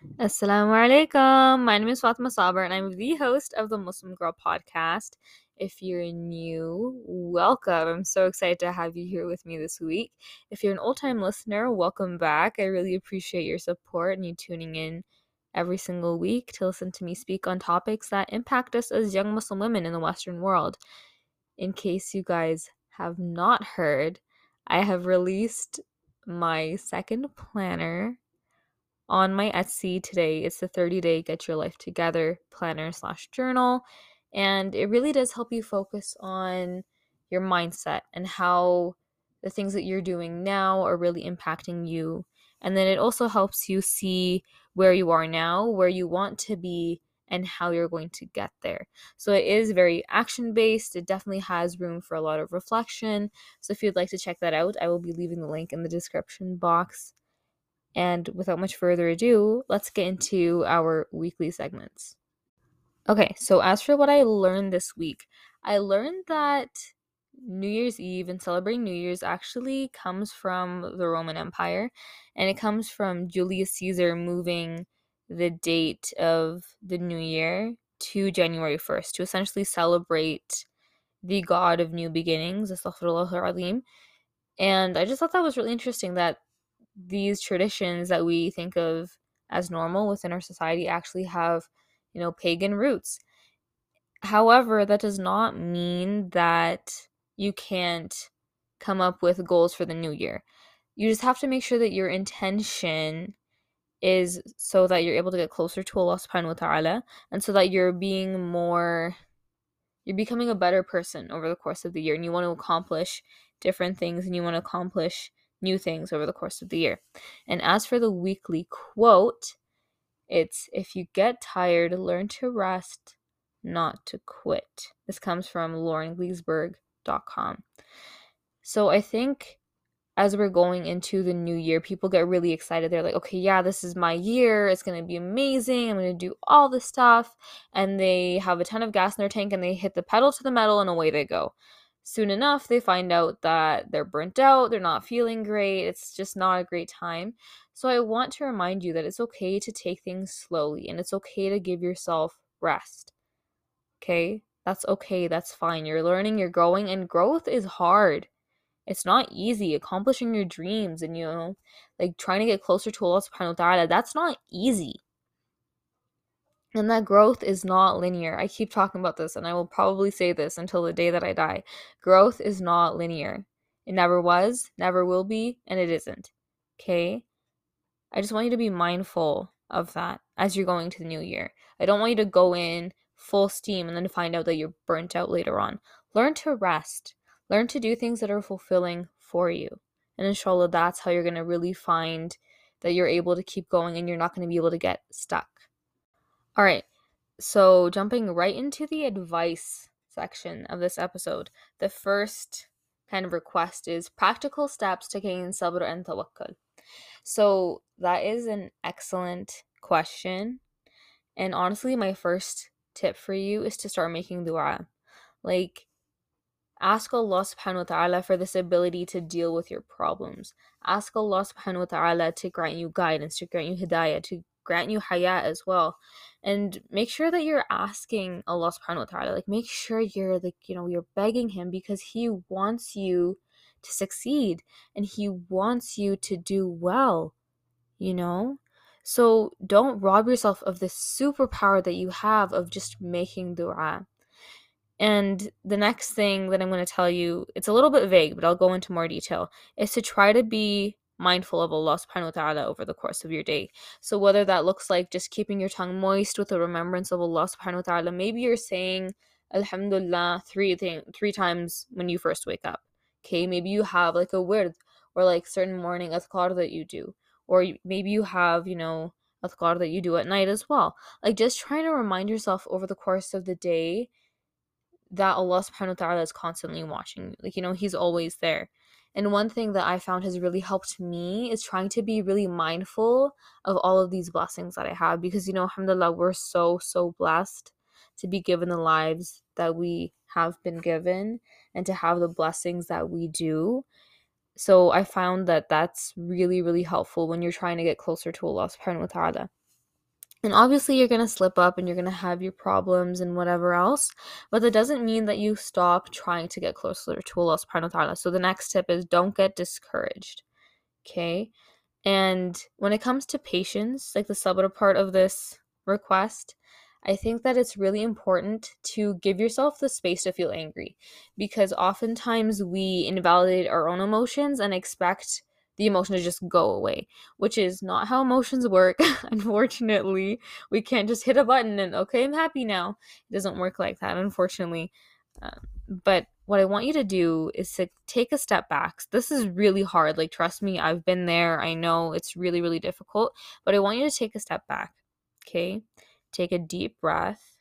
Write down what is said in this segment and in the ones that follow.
Assalamu alaikum. My name is Fatima Saber and I'm the host of the Muslim Girl podcast. If you're new, welcome. I'm so excited to have you here with me this week. If you're an old time listener, welcome back. I really appreciate your support and you tuning in every single week to listen to me speak on topics that impact us as young Muslim women in the Western world. In case you guys have not heard, I have released my second planner on my Etsy today. It's the 30 day Get Your Life Together planner slash journal. And it really does help you focus on your mindset and how the things that you're doing now are really impacting you. And then it also helps you see where you are now, where you want to be, and how you're going to get there. So it is very action based. It definitely has room for a lot of reflection. So if you'd like to check that out, I will be leaving the link in the description box. And without much further ado, let's get into our weekly segments. Okay, so as for what I learned this week, I learned that New Year's Eve and celebrating New Year's actually comes from the Roman Empire and it comes from Julius Caesar moving the date of the new year to January 1st to essentially celebrate the god of new beginnings, and I just thought that was really interesting that these traditions that we think of as normal within our society actually have, you know, pagan roots. However, that does not mean that you can't come up with goals for the new year. You just have to make sure that your intention is so that you're able to get closer to Allah subhanahu wa ta'ala and so that you're being more you're becoming a better person over the course of the year and you want to accomplish different things and you want to accomplish new things over the course of the year. And as for the weekly quote, it's if you get tired, learn to rest, not to quit. This comes from laurengleisberg.com. So I think as we're going into the new year, people get really excited. They're like, okay, yeah, this is my year. It's going to be amazing. I'm going to do all this stuff. And they have a ton of gas in their tank and they hit the pedal to the metal and away they go soon enough they find out that they're burnt out, they're not feeling great, it's just not a great time. So I want to remind you that it's okay to take things slowly and it's okay to give yourself rest. Okay? That's okay, that's fine. You're learning, you're growing, and growth is hard. It's not easy. Accomplishing your dreams and you know, like trying to get closer to Allah subhanahu wa ta'ala, that's not easy. And that growth is not linear. I keep talking about this, and I will probably say this until the day that I die. Growth is not linear. It never was, never will be, and it isn't. Okay? I just want you to be mindful of that as you're going to the new year. I don't want you to go in full steam and then find out that you're burnt out later on. Learn to rest. Learn to do things that are fulfilling for you. And inshallah, that's how you're going to really find that you're able to keep going and you're not going to be able to get stuck. All right. So, jumping right into the advice section of this episode, the first kind of request is practical steps to gain sabr and tawakkul. So, that is an excellent question. And honestly, my first tip for you is to start making dua. Like, ask Allah subhanahu wa ta'ala for this ability to deal with your problems. Ask Allah subhanahu wa ta'ala to grant you guidance, to grant you hidayah, to grant you hayat as well. And make sure that you're asking Allah subhanahu wa ta'ala like make sure you're like you know you're begging him because he wants you to succeed and he wants you to do well you know? So don't rob yourself of this superpower that you have of just making dua. And the next thing that I'm going to tell you, it's a little bit vague, but I'll go into more detail, is to try to be mindful of Allah subhanahu wa ta'ala over the course of your day. So whether that looks like just keeping your tongue moist with a remembrance of Allah subhanahu wa ta'ala, maybe you're saying Alhamdulillah three th- three times when you first wake up. Okay, maybe you have like a word or like certain morning adhkar that you do. Or maybe you have, you know, adhkar that you do at night as well. Like just trying to remind yourself over the course of the day that Allah subhanahu wa ta'ala is constantly watching. Like, you know, He's always there. And one thing that I found has really helped me is trying to be really mindful of all of these blessings that I have because, you know, alhamdulillah, we're so, so blessed to be given the lives that we have been given and to have the blessings that we do. So I found that that's really, really helpful when you're trying to get closer to Allah subhanahu wa ta'ala. And obviously, you're going to slip up and you're going to have your problems and whatever else, but that doesn't mean that you stop trying to get closer to Allah subhanahu wa ta'ala. So, the next tip is don't get discouraged. Okay. And when it comes to patience, like the sabr part of this request, I think that it's really important to give yourself the space to feel angry because oftentimes we invalidate our own emotions and expect the emotion to just go away, which is not how emotions work. unfortunately, we can't just hit a button and, okay, I'm happy now. It doesn't work like that, unfortunately. Um, but what I want you to do is to take a step back. This is really hard. Like, trust me, I've been there. I know it's really, really difficult, but I want you to take a step back. Okay. Take a deep breath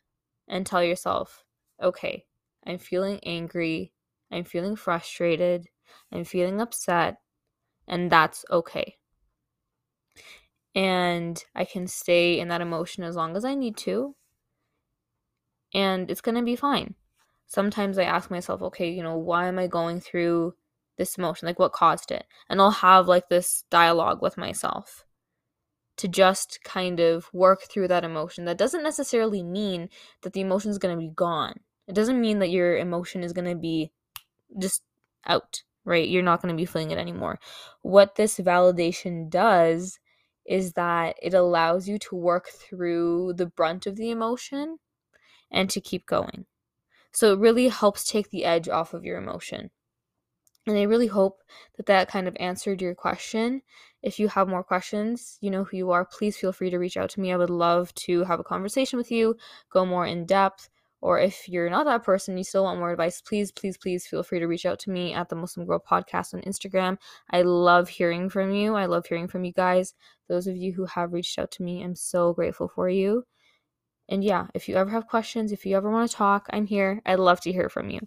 and tell yourself, okay, I'm feeling angry. I'm feeling frustrated. I'm feeling upset. And that's okay. And I can stay in that emotion as long as I need to. And it's to be fine sometimes I ask myself, okay, you know, why am I going through this emotion? Like, what caused it? And I'll have like this dialogue with myself to just kind of work through that emotion. That doesn't necessarily mean that the emotion is to be gone. It doesn't mean that your emotion is to be just out, right? You're not going to be feeling it anymore. What this validation does is that it allows you to work through the brunt of the emotion and to keep going. So it really helps take the edge off of your emotion. And I really hope that that kind of answered your question. If you have more questions, you know who you are. Please feel free to reach out to me. I would love to have a conversation with you, go more in depth. Or if you're not that person, you still want more advice, please, please, please feel free to reach out to me at the Muslim Girl Podcast on Instagram. I love hearing from you. I love hearing from you guys. Those of you who have reached out to me, I'm so grateful for you. And yeah, if you ever have questions, if you ever want to talk, I'm here. I'd love to hear from you.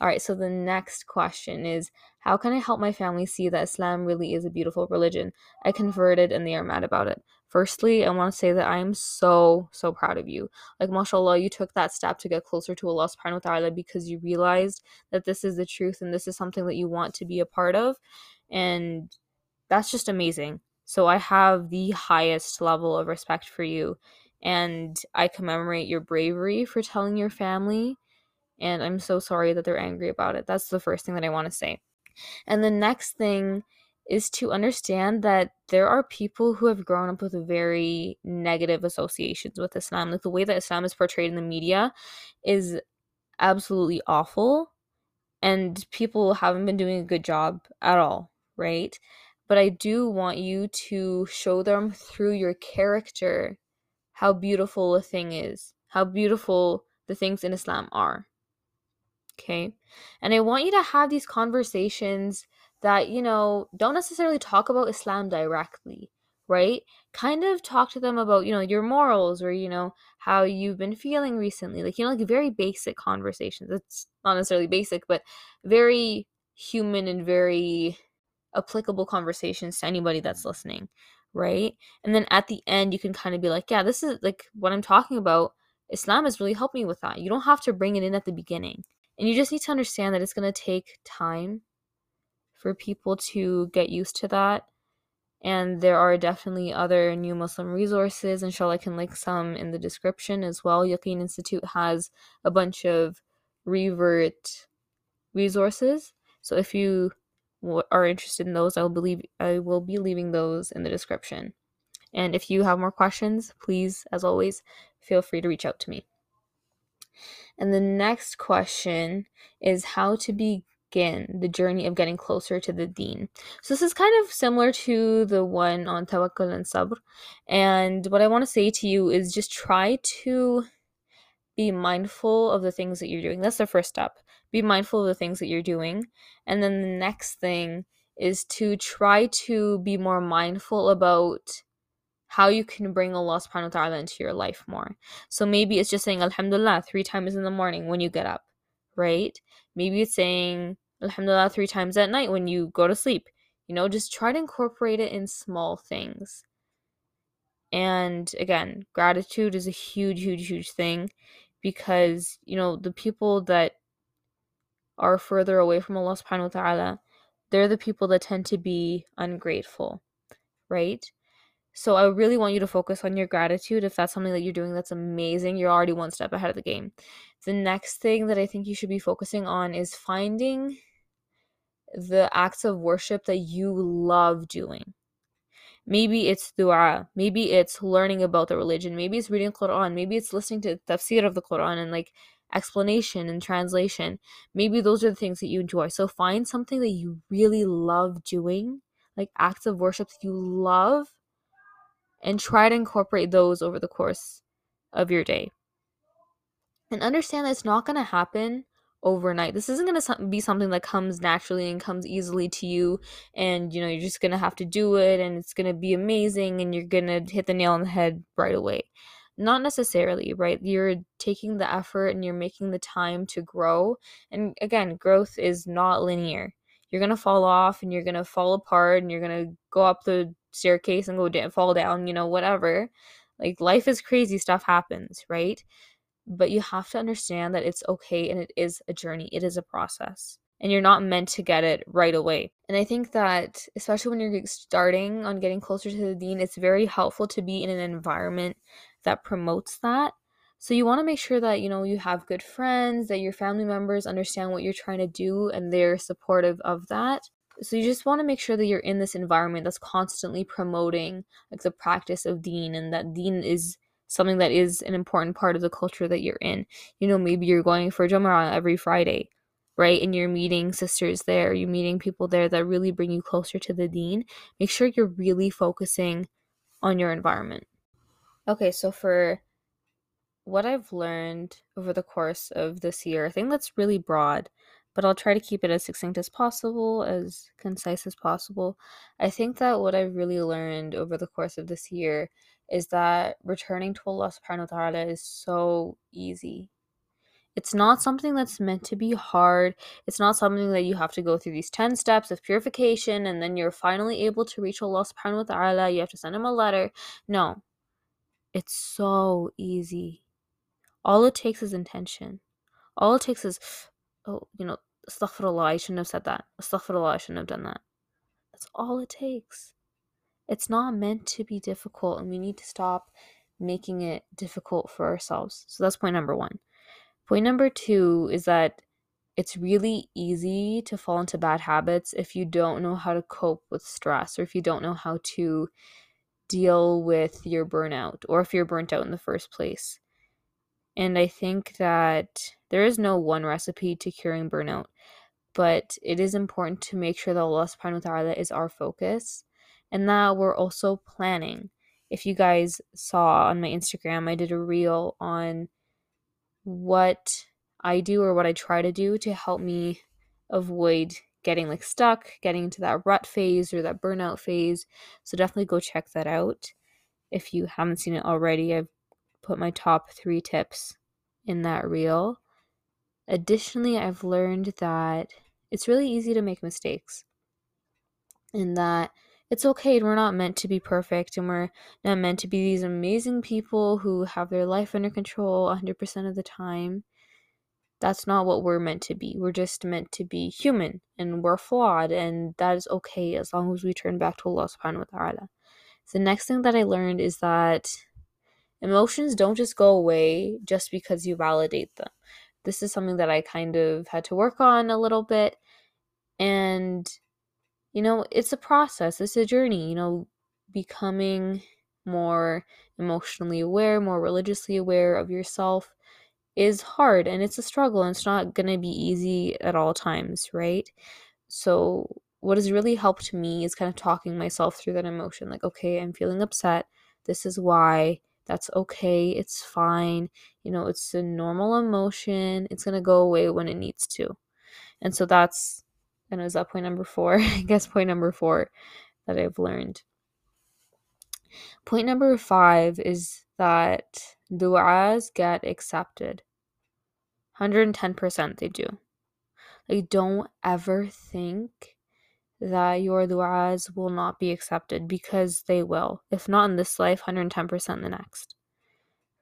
All right, so the next question is How can I help my family see that Islam really is a beautiful religion? I converted and they are mad about it. Firstly, I want to say that I am so, so proud of you. Like, mashallah, you took that step to get closer to Allah subhanahu wa ta'ala because you realized that this is the truth and this is something that you want to be a part of. And that's just amazing. So I have the highest level of respect for you and I commemorate your bravery for telling your family. And I'm so sorry that they're angry about it. That's the first thing that I want to say. And the next thing is to understand that there are people who have grown up with very negative associations with Islam. Like the way that Islam is portrayed in the media is absolutely awful. And people haven't been doing a good job at all, right? But I do want you to show them through your character how beautiful a thing is, how beautiful the things in Islam are. Okay? And I want you to have these conversations that, you know, don't necessarily talk about Islam directly, right? Kind of talk to them about, you know, your morals or, you know, how you've been feeling recently. Like, you know, like very basic conversations. It's not necessarily basic, but very human and very applicable conversations to anybody that's listening, right? And then at the end, you can kind of be like, yeah, this is like what I'm talking about. Islam has really helped me with that. You don't have to bring it in at the beginning. And you just need to understand that it's going to take time for people to get used to that. And there are definitely other new Muslim resources. Inshallah, I can link some in the description as well. Yaqeen Institute has a bunch of revert resources. So if you are interested in those, I will believe I will be leaving those in the description. And if you have more questions, please, as always, feel free to reach out to me. And the next question is how to begin the journey of getting closer to the deen. So this is kind of similar to the one on tawakkul and sabr. And what I want to say to you is just try to be mindful of the things that you're doing. That's the first step. Be mindful of the things that you're doing. And then the next thing is to try to be more mindful about how you can bring Allah subhanahu wa ta'ala into your life more. So maybe it's just saying Alhamdulillah three times in the morning when you get up, right? Maybe it's saying Alhamdulillah three times at night when you go to sleep. You know, just try to incorporate it in small things. And again, gratitude is a huge, huge, huge thing because you know the people that are further away from Allah subhanahu wa ta'ala, they're the people that tend to be ungrateful, right? So I really want you to focus on your gratitude. If that's something that you're doing that's amazing, you're already one step ahead of the game. The next thing that I think you should be focusing on is finding the acts of worship that you love doing. Maybe it's dua, maybe it's learning about the religion, maybe it's reading Quran, maybe it's listening to the tafsir of the Quran and like explanation and translation. Maybe those are the things that you enjoy. So find something that you really love doing, like acts of worship that you love and try to incorporate those over the course of your day. And understand that it's not going to happen overnight. This isn't going to be something that comes naturally and comes easily to you and you know you're just going to have to do it and it's going to be amazing and you're going to hit the nail on the head right away. Not necessarily, right? You're taking the effort and you're making the time to grow. And again, growth is not linear. You're going to fall off and you're going to fall apart and you're going to go up the staircase and go down, fall down, you know, whatever. Like life is crazy, stuff happens, right? But you have to understand that it's okay and it is a journey, it is a process. And you're not meant to get it right away. And I think that, especially when you're starting on getting closer to the deen, it's very helpful to be in an environment that promotes that. So you want to make sure that, you know, you have good friends, that your family members understand what you're trying to do and they're supportive of that so you just want to make sure that you're in this environment that's constantly promoting like the practice of deen and that deen is something that is an important part of the culture that you're in. You know maybe you're going for Jum'ah every friday right? And you're meeting sisters there you're meeting people there that really bring you closer to the deen make sure you're really focusing on your environment. Okay so for what i've learned over the course of this year i think that's really broad but I'll try to keep it as succinct as possible, as concise as possible. I think that what I've really learned over the course of this year is that returning to Allah subhanahu wa ta'ala is so easy. It's not something that's meant to be hard. It's not something that you have to go through these 10 steps of purification and then you're finally able to reach Allah subhanahu wa ta'ala. You have to send him a letter. No. It's so easy. All it takes is intention. All it takes is oh, you know, astaghfirullah, I shouldn't have said that. Astaghfirullah, I shouldn't have done that. That's all it takes. It's not meant to be difficult, and we need to stop making it difficult for ourselves. So that's point number one. Point number two is that it's really easy to fall into bad habits if you don't know how to cope with stress or if you don't know how to deal with your burnout or if you're burnt out in the first place. And I think that there is no one recipe to curing burnout, but it is important to make sure that Allah subhanahu wa ta'ala is our focus and that we're also planning. If you guys saw on my Instagram, I did a reel on what I do or what I try to do to help me avoid getting like stuck, getting into that rut phase or that burnout phase. So definitely go check that out. If you haven't seen it already, I've put my top three tips in that reel. Additionally, I've learned that it's really easy to make mistakes and that it's okay. We're not meant to be perfect and we're not meant to be these amazing people who have their life under control 100% of the time. That's not what we're meant to be. We're just meant to be human and we're flawed, and that is okay as long as we turn back to Allah subhanahu wa ta'ala. The next thing that I learned is that Emotions don't just go away just because you validate them. This is something that I kind of had to work on a little bit. And, you know, it's a process, it's a journey, you know, becoming more emotionally aware, more religiously aware of yourself is hard and it's a struggle and it's not going to be easy at all times, right? So, what has really helped me is kind of talking myself through that emotion like, okay, I'm feeling upset. This is why. That's okay. It's fine. You know, it's a normal emotion. It's going to go away when it needs to. And so that's, and is that point number four? I guess point number four that I've learned. Point number five is that du'as get accepted. 110% they do. Like, don't ever think that your du'as will not be accepted because they will. If not in this life, 110% the next.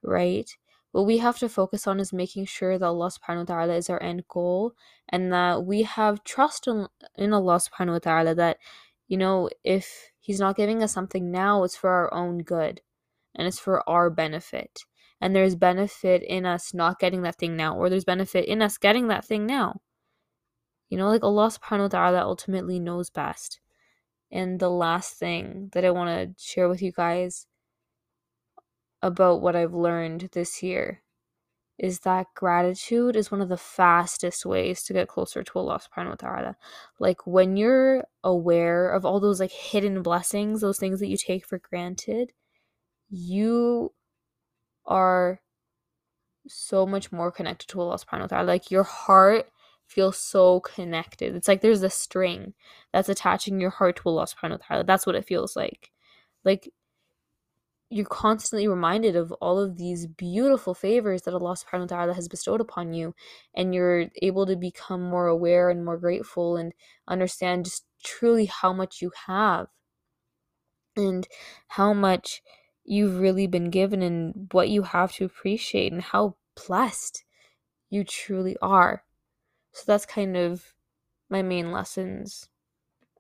Right? What we have to focus on is making sure that Allah subhanahu wa ta'ala is our end goal and that we have trust in, in Allah subhanahu wa ta'ala that, you know, if He's not giving us something now, it's for our own good and it's for our benefit. And there's benefit in us not getting that thing now, or there's benefit in us getting that thing now. You know, like Allah subhanahu wa ta'ala ultimately knows best. And the last thing that I want to share with you guys about what I've learned this year is that gratitude is one of the fastest ways to get closer to Allah subhanahu wa ta'ala. Like when you're aware of all those like hidden blessings, those things that you take for granted, you are so much more connected to Allah subhanahu wa ta'ala. Like your heart feels so connected. It's like there's a string that's attaching your heart to Allah subhanahu wa ta'ala. That's what it feels like. Like you're constantly reminded of all of these beautiful favors that Allah subhanahu wa ta'ala has bestowed upon you and you're able to become more aware and more grateful and understand just truly how much you have and how much you've really been given and what you have to appreciate and how blessed you truly are. So that's kind of my main lessons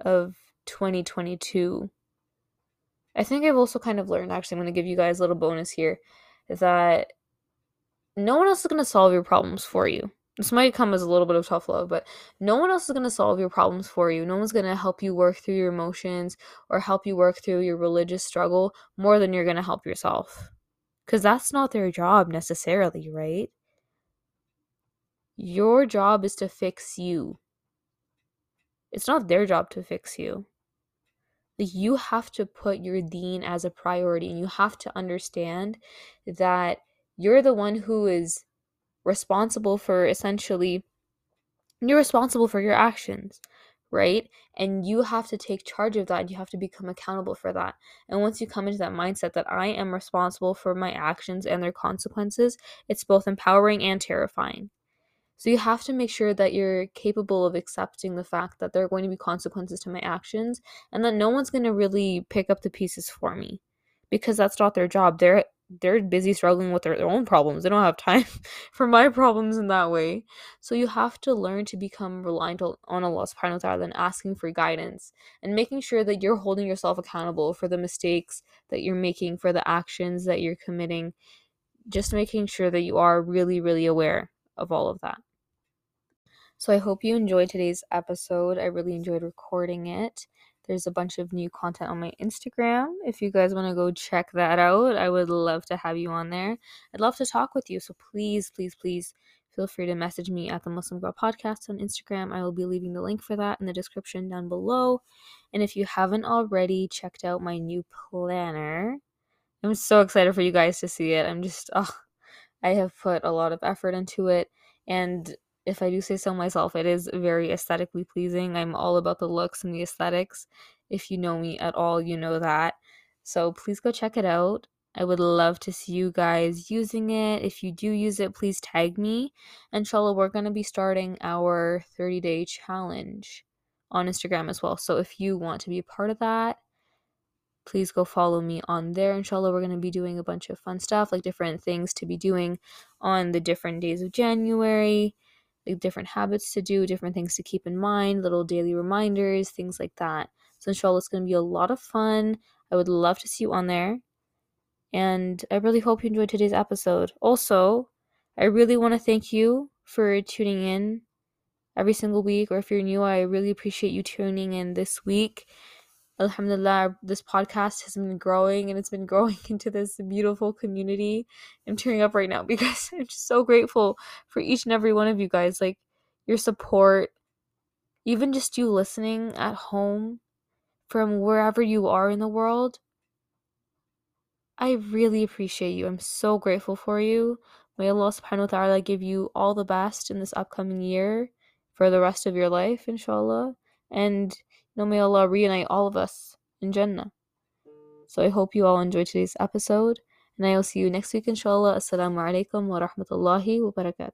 of 2022 I think I've also kind of learned, actually, I'm going to give you guys a little bonus here, that no one else is going to solve your problems for you. This might come as a little bit of tough love, but no one else is going to solve your problems for you. No one's going to help you work through your emotions or help you work through your religious struggle more than you're going to help yourself. Because that's not their job necessarily, right? Your job is to fix you. It's not their job to fix you you have to put your deen as a priority and you have to understand that you're the one who is responsible for essentially you're responsible for your actions right? And you have to take charge of that you have to become accountable for that. And once you come into that mindset that i am responsible for my actions and their consequences it's both empowering and terrifying so you have to make sure that you're capable of accepting the fact that there are going to be consequences to my actions and that no one's going to really pick up the pieces for me because that's not their job. They're they're busy struggling with their, their own problems. They don't have time for my problems in that way. So you have to learn to become reliant on Allah subhanahu wa ta'ala and asking for guidance and making sure that you're holding yourself accountable for the mistakes that you're making, for the actions that you're committing. Just making sure that you are really, really aware of all of that. So I hope you enjoyed today's episode. I really enjoyed recording it. There's a bunch of new content on my Instagram. If you guys want to go check that out, I would love to have you on there. I'd love to talk with you. So please, please, please feel free to message me at the Muslim Girl Podcast on Instagram. I will be leaving the link for that in the description down below. And if you haven't already checked out my new planner, I'm so excited for you guys to see it. I'm just, oh, I have put a lot of effort into it. And if I do say so myself, it is very aesthetically pleasing. I'm all about the looks and the aesthetics. If you know me at all, you know that. So please go check it out. I would love to see you guys using it. If you do use it, please tag me. Inshallah, we're going to be starting our 30 day challenge on Instagram as well. So if you want to be a part of that, please go follow me on there. Inshallah, we're going to be doing a bunch of fun stuff, like different things to be doing on the different days of January like different habits to do, different things to keep in mind, little daily reminders, things like that. So inshallah it's going to be a lot of fun. I would love to see you on there. And I really hope you enjoyed today's episode. Also, I really want to thank you for tuning in every single week or if you're new, I really appreciate you tuning in this week Alhamdulillah, this podcast has been growing and it's been growing into this beautiful community. I'm tearing up right now because I'm just so grateful for each and every one of you guys. Like your support, even just you listening at home from wherever you are in the world. I really appreciate you. I'm so grateful for you. May Allah subhanahu wa ta'ala give you all the best in this upcoming year for the rest of your life, inshallah. And now may Allah reunite all of us in Jannah. So I hope you all enjoyed today's episode, and I will see you next week, inshallah. Assalamu alaikum wa rahmatullahi wa barakatuh.